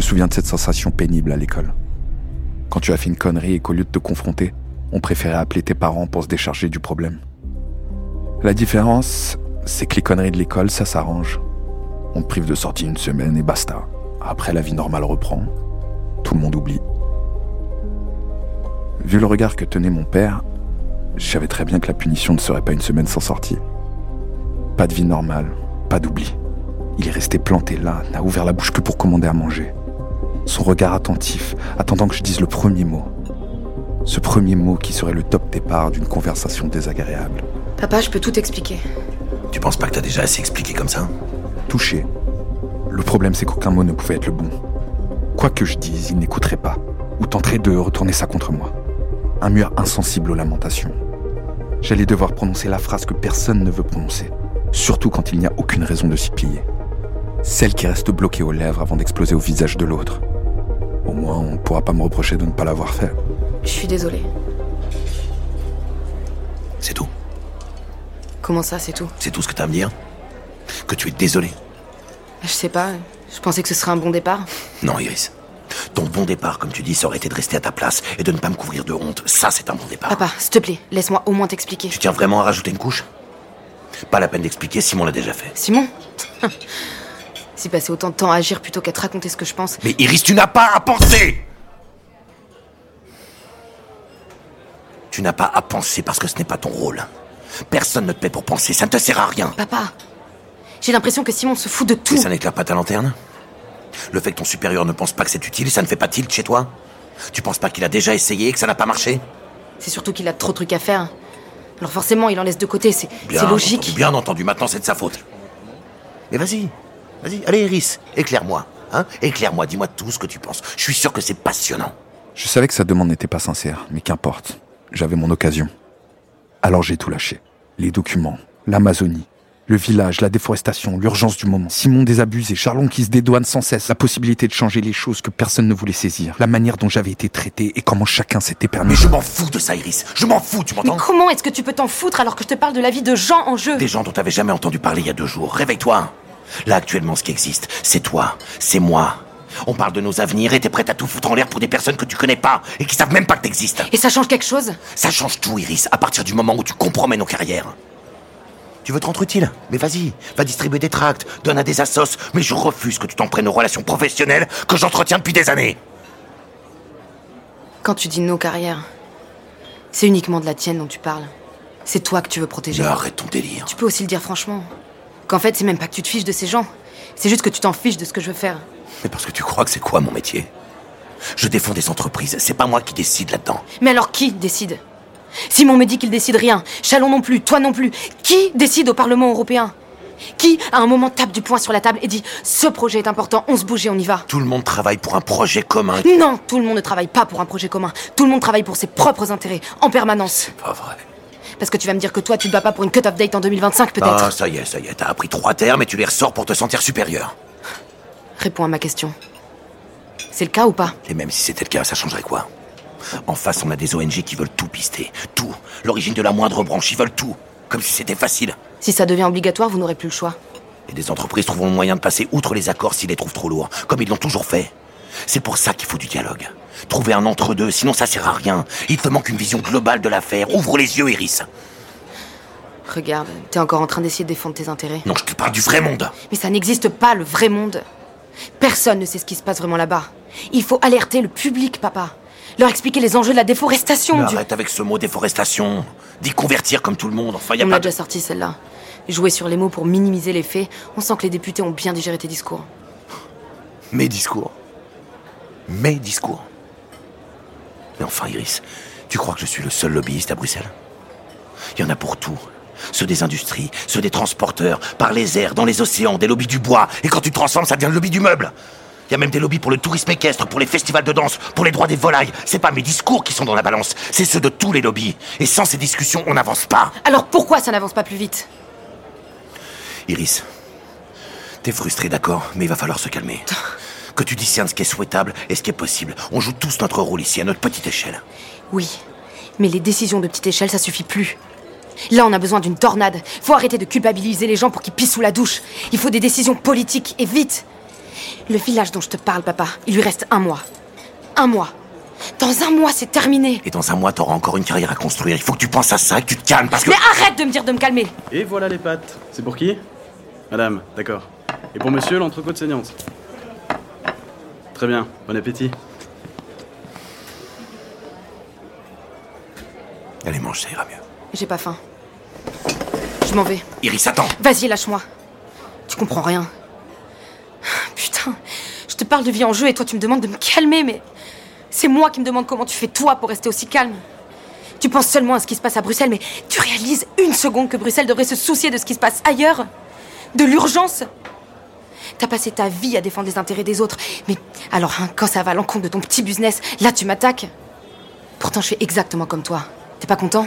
me souviens de cette sensation pénible à l'école. Quand tu as fait une connerie et qu'au lieu de te confronter, on préférait appeler tes parents pour se décharger du problème. La différence, c'est que les conneries de l'école, ça s'arrange. On te prive de sortie une semaine et basta. Après, la vie normale reprend. Tout le monde oublie. Vu le regard que tenait mon père, je savais très bien que la punition ne serait pas une semaine sans sortie. Pas de vie normale, pas d'oubli. Il est resté planté là, n'a ouvert la bouche que pour commander à manger. Son regard attentif, attendant que je dise le premier mot. Ce premier mot qui serait le top départ d'une conversation désagréable. Papa, je peux tout expliquer. Tu penses pas que t'as déjà assez expliqué comme ça? Touché. Le problème, c'est qu'aucun mot ne pouvait être le bon. Quoi que je dise, il n'écouterait pas, ou tenterait de retourner ça contre moi. Un mur insensible aux lamentations. J'allais devoir prononcer la phrase que personne ne veut prononcer, surtout quand il n'y a aucune raison de s'y plier. Celle qui reste bloquée aux lèvres avant d'exploser au visage de l'autre. Au moins, on ne pourra pas me reprocher de ne pas l'avoir fait. Je suis désolée. C'est tout. Comment ça, c'est tout? C'est tout ce que t'as à me dire? Que tu es désolé Je sais pas. Je pensais que ce serait un bon départ. Non, Iris. Ton bon départ, comme tu dis, ça aurait été de rester à ta place et de ne pas me couvrir de honte. Ça, c'est un bon départ. Papa, s'il te plaît, laisse-moi au moins t'expliquer. Tu tiens vraiment à rajouter une couche? Pas la peine d'expliquer, Simon l'a déjà fait. Simon? Si passer autant de temps à agir plutôt qu'à te raconter ce que je pense. Mais Iris, tu n'as pas à penser Tu n'as pas à penser parce que ce n'est pas ton rôle. Personne ne te paie pour penser, ça ne te sert à rien. Papa, j'ai l'impression que Simon se fout de tout. Et ça n'éclaire pas ta lanterne? Le fait que ton supérieur ne pense pas que c'est utile, ça ne fait pas tilt chez toi? Tu penses pas qu'il a déjà essayé et que ça n'a pas marché? C'est surtout qu'il a trop de trucs à faire. Alors forcément, il en laisse de côté, c'est logique. entendu, bien entendu, maintenant c'est de sa faute. Mais vas-y, vas-y, allez Iris, éclaire-moi. Hein éclaire-moi, dis-moi tout ce que tu penses. Je suis sûr que c'est passionnant. Je savais que sa demande n'était pas sincère, mais qu'importe. J'avais mon occasion. Alors j'ai tout lâché. Les documents, l'Amazonie, le village, la déforestation, l'urgence du moment, Simon désabusé, Charlon qui se dédouane sans cesse, la possibilité de changer les choses que personne ne voulait saisir, la manière dont j'avais été traité et comment chacun s'était permis. Mais je m'en fous de ça, Iris. Je m'en fous, tu Mais m'entends comment est-ce que tu peux t'en foutre alors que je te parle de la vie de gens en jeu? Des gens dont t'avais jamais entendu parler il y a deux jours. Réveille-toi. Là, actuellement, ce qui existe, c'est toi, c'est moi. On parle de nos avenirs et t'es prête à tout foutre en l'air pour des personnes que tu connais pas et qui savent même pas que t'existes. Et ça change quelque chose? Ça change tout, Iris, à partir du moment où tu compromets nos carrières. Tu veux te rendre utile? Mais vas-y, va distribuer des tracts, donne à des assos, mais je refuse que tu t'en prennes aux relations professionnelles que j'entretiens depuis des années. Quand tu dis nos carrières, c'est uniquement de la tienne dont tu parles. C'est toi que tu veux protéger. Mais arrête ton délire. Tu peux aussi le dire franchement. Qu'en fait, c'est même pas que tu te fiches de ces gens. C'est juste que tu t'en fiches de ce que je veux faire. Mais parce que tu crois que c'est quoi mon métier? Je défends des entreprises, c'est pas moi qui décide là-dedans. Mais alors qui décide? Simon me dit qu'il décide rien. Chalon non plus, toi non plus. Qui décide au Parlement européen? Qui, à un moment, tape du poing sur la table et dit Ce projet est important, on se bouge et on y va? Tout le monde travaille pour un projet commun. Non, tout le monde ne travaille pas pour un projet commun. Tout le monde travaille pour ses propres intérêts, en permanence. Pas vrai. Parce que tu vas me dire que toi, tu te bats pas pour une cut-off date en 2025, peut-être Ah, ça y est, ça y est, t'as appris trois termes et tu les ressors pour te sentir supérieur. Réponds à ma question. C'est le cas ou pas? Et même si c'était le cas, ça changerait quoi? En face, on a des ONG qui veulent tout pister. Tout. L'origine de la moindre branche, ils veulent tout. Comme si c'était facile. Si ça devient obligatoire, vous n'aurez plus le choix. Et des entreprises trouveront le moyen de passer outre les accords s'ils les trouvent trop lourds, comme ils l'ont toujours fait. C'est pour ça qu'il faut du dialogue. Trouver un entre-deux, sinon ça sert à rien. Il te manque une vision globale de l'affaire. Ouvre les yeux, Iris. Regarde, t'es encore en train d'essayer de défendre tes intérêts. Non, je te parle du vrai monde. Mais ça n'existe pas, le vrai monde. Personne ne sait ce qui se passe vraiment là-bas. Il faut alerter le public, papa. Leur expliquer les enjeux de la déforestation. Mais du- arrête avec ce mot déforestation. D'y convertir comme tout le monde. Enfin, y a On pas l'a de... déjà sorti celle-là. Jouer sur les mots pour minimiser les faits, on sent que les députés ont bien digéré tes discours. Mes discours. Mes discours. Mais enfin, Iris, tu crois que je suis le seul lobbyiste à Bruxelles? Il y en a pour tout. Ceux des industries, ceux des transporteurs, par les airs, dans les océans, des lobbies du bois. Et quand tu te transformes, ça devient le lobby du meuble. Il y a même des lobbies pour le tourisme équestre, pour les festivals de danse, pour les droits des volailles. C'est pas mes discours qui sont dans la balance, c'est ceux de tous les lobbies. Et sans ces discussions, on n'avance pas. Alors pourquoi ça n'avance pas plus vite? Iris, t'es frustré, d'accord, mais il va falloir se calmer. Que tu discernes ce qui est souhaitable et ce qui est possible. On joue tous notre rôle ici, à notre petite échelle. Oui, mais les décisions de petite échelle, ça suffit plus. Là, on a besoin d'une tornade. Faut arrêter de culpabiliser les gens pour qu'ils pissent sous la douche. Il faut des décisions politiques et vite. Le village dont je te parle, papa, il lui reste un mois. Un mois. Dans un mois, c'est terminé. Et dans un mois, t'auras encore une carrière à construire. Il faut que tu penses à ça, et que tu te calmes, parce que... Mais arrête de me dire de me calmer Et voilà les pâtes. C'est pour qui? Madame, d'accord. Et pour monsieur, l'entrecôte saignante. Très bien, bon appétit. Allez, mange, ça ira mieux. J'ai pas faim. Je m'en vais. Iris, attends Vas-y, lâche-moi. Tu comprends rien. Putain, je te parle de vie en jeu et toi tu me demandes de me calmer, mais c'est moi qui me demande comment tu fais toi pour rester aussi calme. Tu penses seulement à ce qui se passe à Bruxelles, mais tu réalises une seconde que Bruxelles devrait se soucier de ce qui se passe ailleurs De l'urgence T'as passé ta vie à défendre les intérêts des autres, mais alors hein, quand ça va à l'encontre de ton petit business, là tu m'attaques. Pourtant je fais exactement comme toi. T'es pas content?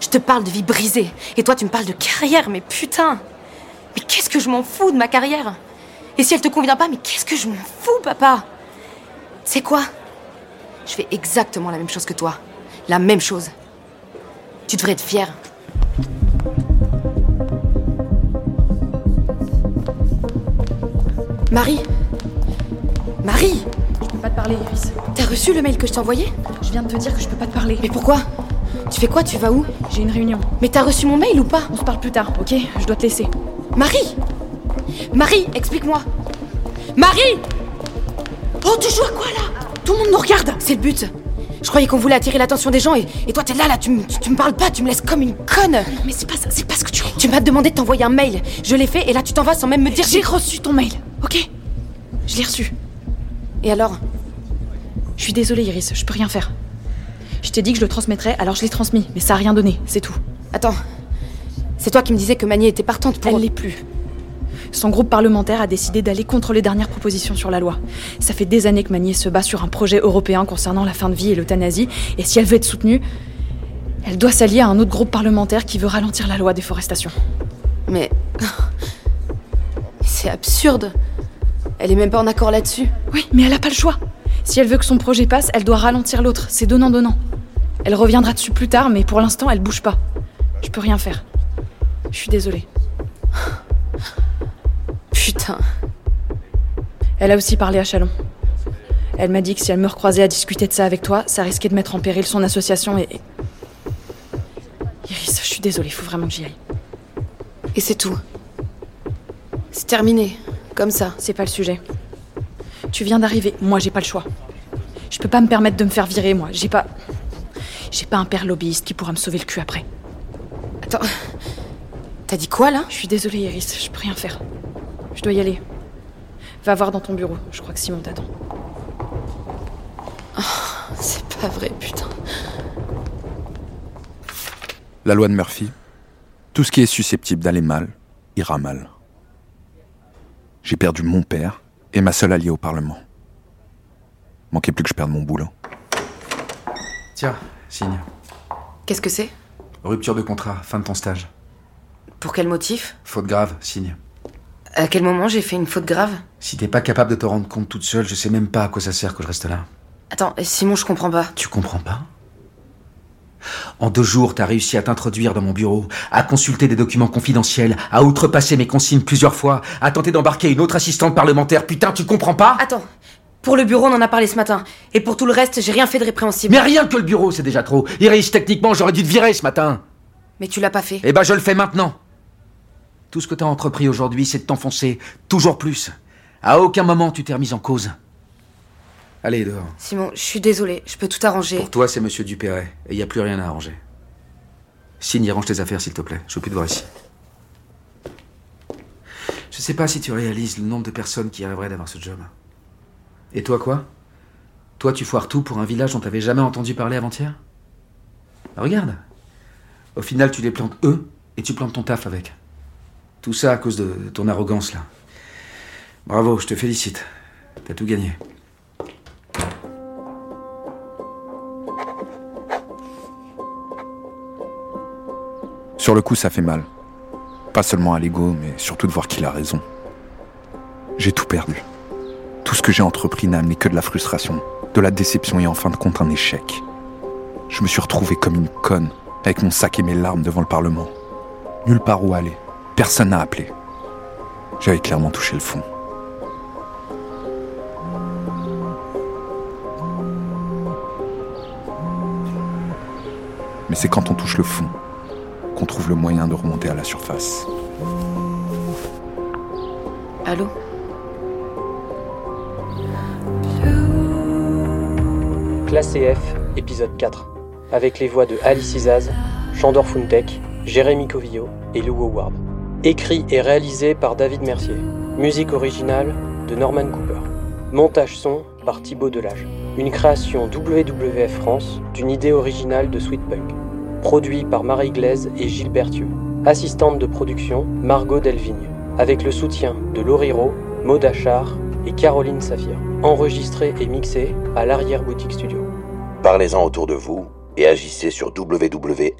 Je te parle de vie brisée, et toi tu me parles de carrière, mais putain Mais qu'est-ce que je m'en fous de ma carrière? Et si elle te convient pas, mais qu'est-ce que je m'en fous, papa? C'est quoi? Je fais exactement la même chose que toi. La même chose. Tu devrais être fier. Marie. Marie. Je peux pas te parler, Iris. T'as reçu le mail que je t'ai envoyé? Je viens de te dire que je peux pas te parler. Mais pourquoi? Tu fais quoi? Tu vas où? J'ai une réunion. Mais t'as reçu mon mail ou pas? On se parle plus tard, ok? Je dois te laisser. Marie! Marie, explique-moi. Marie! Oh, tu joues à quoi là? Tout le monde nous regarde. C'est le but. Je croyais qu'on voulait attirer l'attention des gens et, et toi t'es là, là, tu, me- tu, tu me parles pas, tu me laisses comme une conne. Non, mais c'est pas ça, c'est pas ce que tu Tu m'as demandé de t'envoyer un mail, je l'ai fait et là tu t'en vas sans même me dire... J'ai reçu ton mail, ok Je l'ai reçu. Et alors? Je suis désolée, Iris, je peux rien faire. Je t'ai dit que je le transmettrais, alors je l'ai transmis, mais ça a rien donné, c'est tout. Attends, c'est toi qui me disais que Mani était partante pour... Elle l'est plus. Son groupe parlementaire a décidé d'aller contre les dernières propositions sur la loi. Ça fait des années que Magnier se bat sur un projet européen concernant la fin de vie et l'euthanasie, et si elle veut être soutenue, elle doit s'allier à un autre groupe parlementaire qui veut ralentir la loi déforestation. Mais... C'est absurde Elle est même pas en accord là-dessus Oui, mais elle a pas le choix. Si elle veut que son projet passe, elle doit ralentir l'autre. C'est donnant-donnant. Elle reviendra dessus plus tard, mais pour l'instant, elle bouge pas. Je peux rien faire. Je suis désolée. Putain Elle a aussi parlé à Chalon. Elle m'a dit que si elle me recroisait à discuter de ça avec toi, ça risquait de mettre en péril son association et. Iris, je suis désolée, faut vraiment que j'y aille. Et c'est tout. C'est terminé, comme ça. C'est pas le sujet. Tu viens d'arriver, moi j'ai pas le choix. Je peux pas me permettre de me faire virer, moi. J'ai pas. J'ai pas un père lobbyiste qui pourra me sauver le cul après. Attends. T'as dit quoi là? Je suis désolée, Iris, je peux rien faire. Je dois y aller. Va voir dans ton bureau, je crois que Simon t'attend. C'est pas vrai, putain. La loi de Murphy, tout ce qui est susceptible d'aller mal, ira mal. J'ai perdu mon père et ma seule alliée au Parlement. Manquait plus que je perde mon boulot. Tiens, signe. Qu'est-ce que c'est? Rupture de contrat, fin de ton stage. Pour quel motif? Faute grave, signe. À quel moment j'ai fait une faute grave? Si t'es pas capable de te rendre compte toute seule, je sais même pas à quoi ça sert que je reste là. Attends, Simon, je comprends pas. Tu comprends pas? En deux jours, t'as réussi à t'introduire dans mon bureau, à consulter des documents confidentiels, à outrepasser mes consignes plusieurs fois, à tenter d'embarquer une autre assistante parlementaire. Putain, tu comprends pas? Attends. Pour le bureau, on en a parlé ce matin. Et pour tout le reste, j'ai rien fait de répréhensible. Mais rien que le bureau, c'est déjà trop. Iris, techniquement, j'aurais dû te virer ce matin. Mais tu l'as pas fait. Eh ben, je le fais maintenant. Tout ce que t'as entrepris aujourd'hui, c'est de t'enfoncer toujours plus. À aucun moment tu t'es remise en cause. Allez, dehors. Simon, je suis désolée, je peux tout arranger. Pour toi, c'est Monsieur Dupéret, et il n'y a plus rien à arranger. Signe et range tes affaires, s'il te plaît. Je veux plus te voir ici. Je sais pas si tu réalises le nombre de personnes qui rêveraient d'avoir ce job. Et toi, quoi? Toi, tu foires tout pour un village dont t'avais jamais entendu parler avant-hier? Bah, Regarde. Au final, tu les plantes eux, et tu plantes ton taf avec. Tout ça à cause de ton arrogance, là. Bravo, je te félicite. T'as tout gagné. Sur le coup, ça fait mal. Pas seulement à l'ego, mais surtout de voir qu'il a raison. J'ai tout perdu. Tout ce que j'ai entrepris n'a amené que de la frustration, de la déception et en fin de compte un échec. Je me suis retrouvé comme une conne, avec mon sac et mes larmes devant le Parlement. Nulle part où aller. Personne n'a appelé. J'avais clairement touché le fond. Mais c'est quand on touche le fond qu'on trouve le moyen de remonter à la surface. Allô Classe F, épisode 4, avec les voix de Alice Izaz, Chandor Funtek, Jérémy Covillo et Lou Howard. Écrit et réalisé par David Mercier. Musique originale de Norman Cooper. Montage son par Thibaut Delage. Une création WWF France d'une idée originale de Sweet Punk. Produit par Marie Glaise et Gilles Berthieu. Assistante de production Margot Delvigne. Avec le soutien de Loriro, Maud Achard et Caroline Saphir. Enregistré et mixé à l'arrière-boutique studio. Parlez-en autour de vous et agissez sur wwf.fr.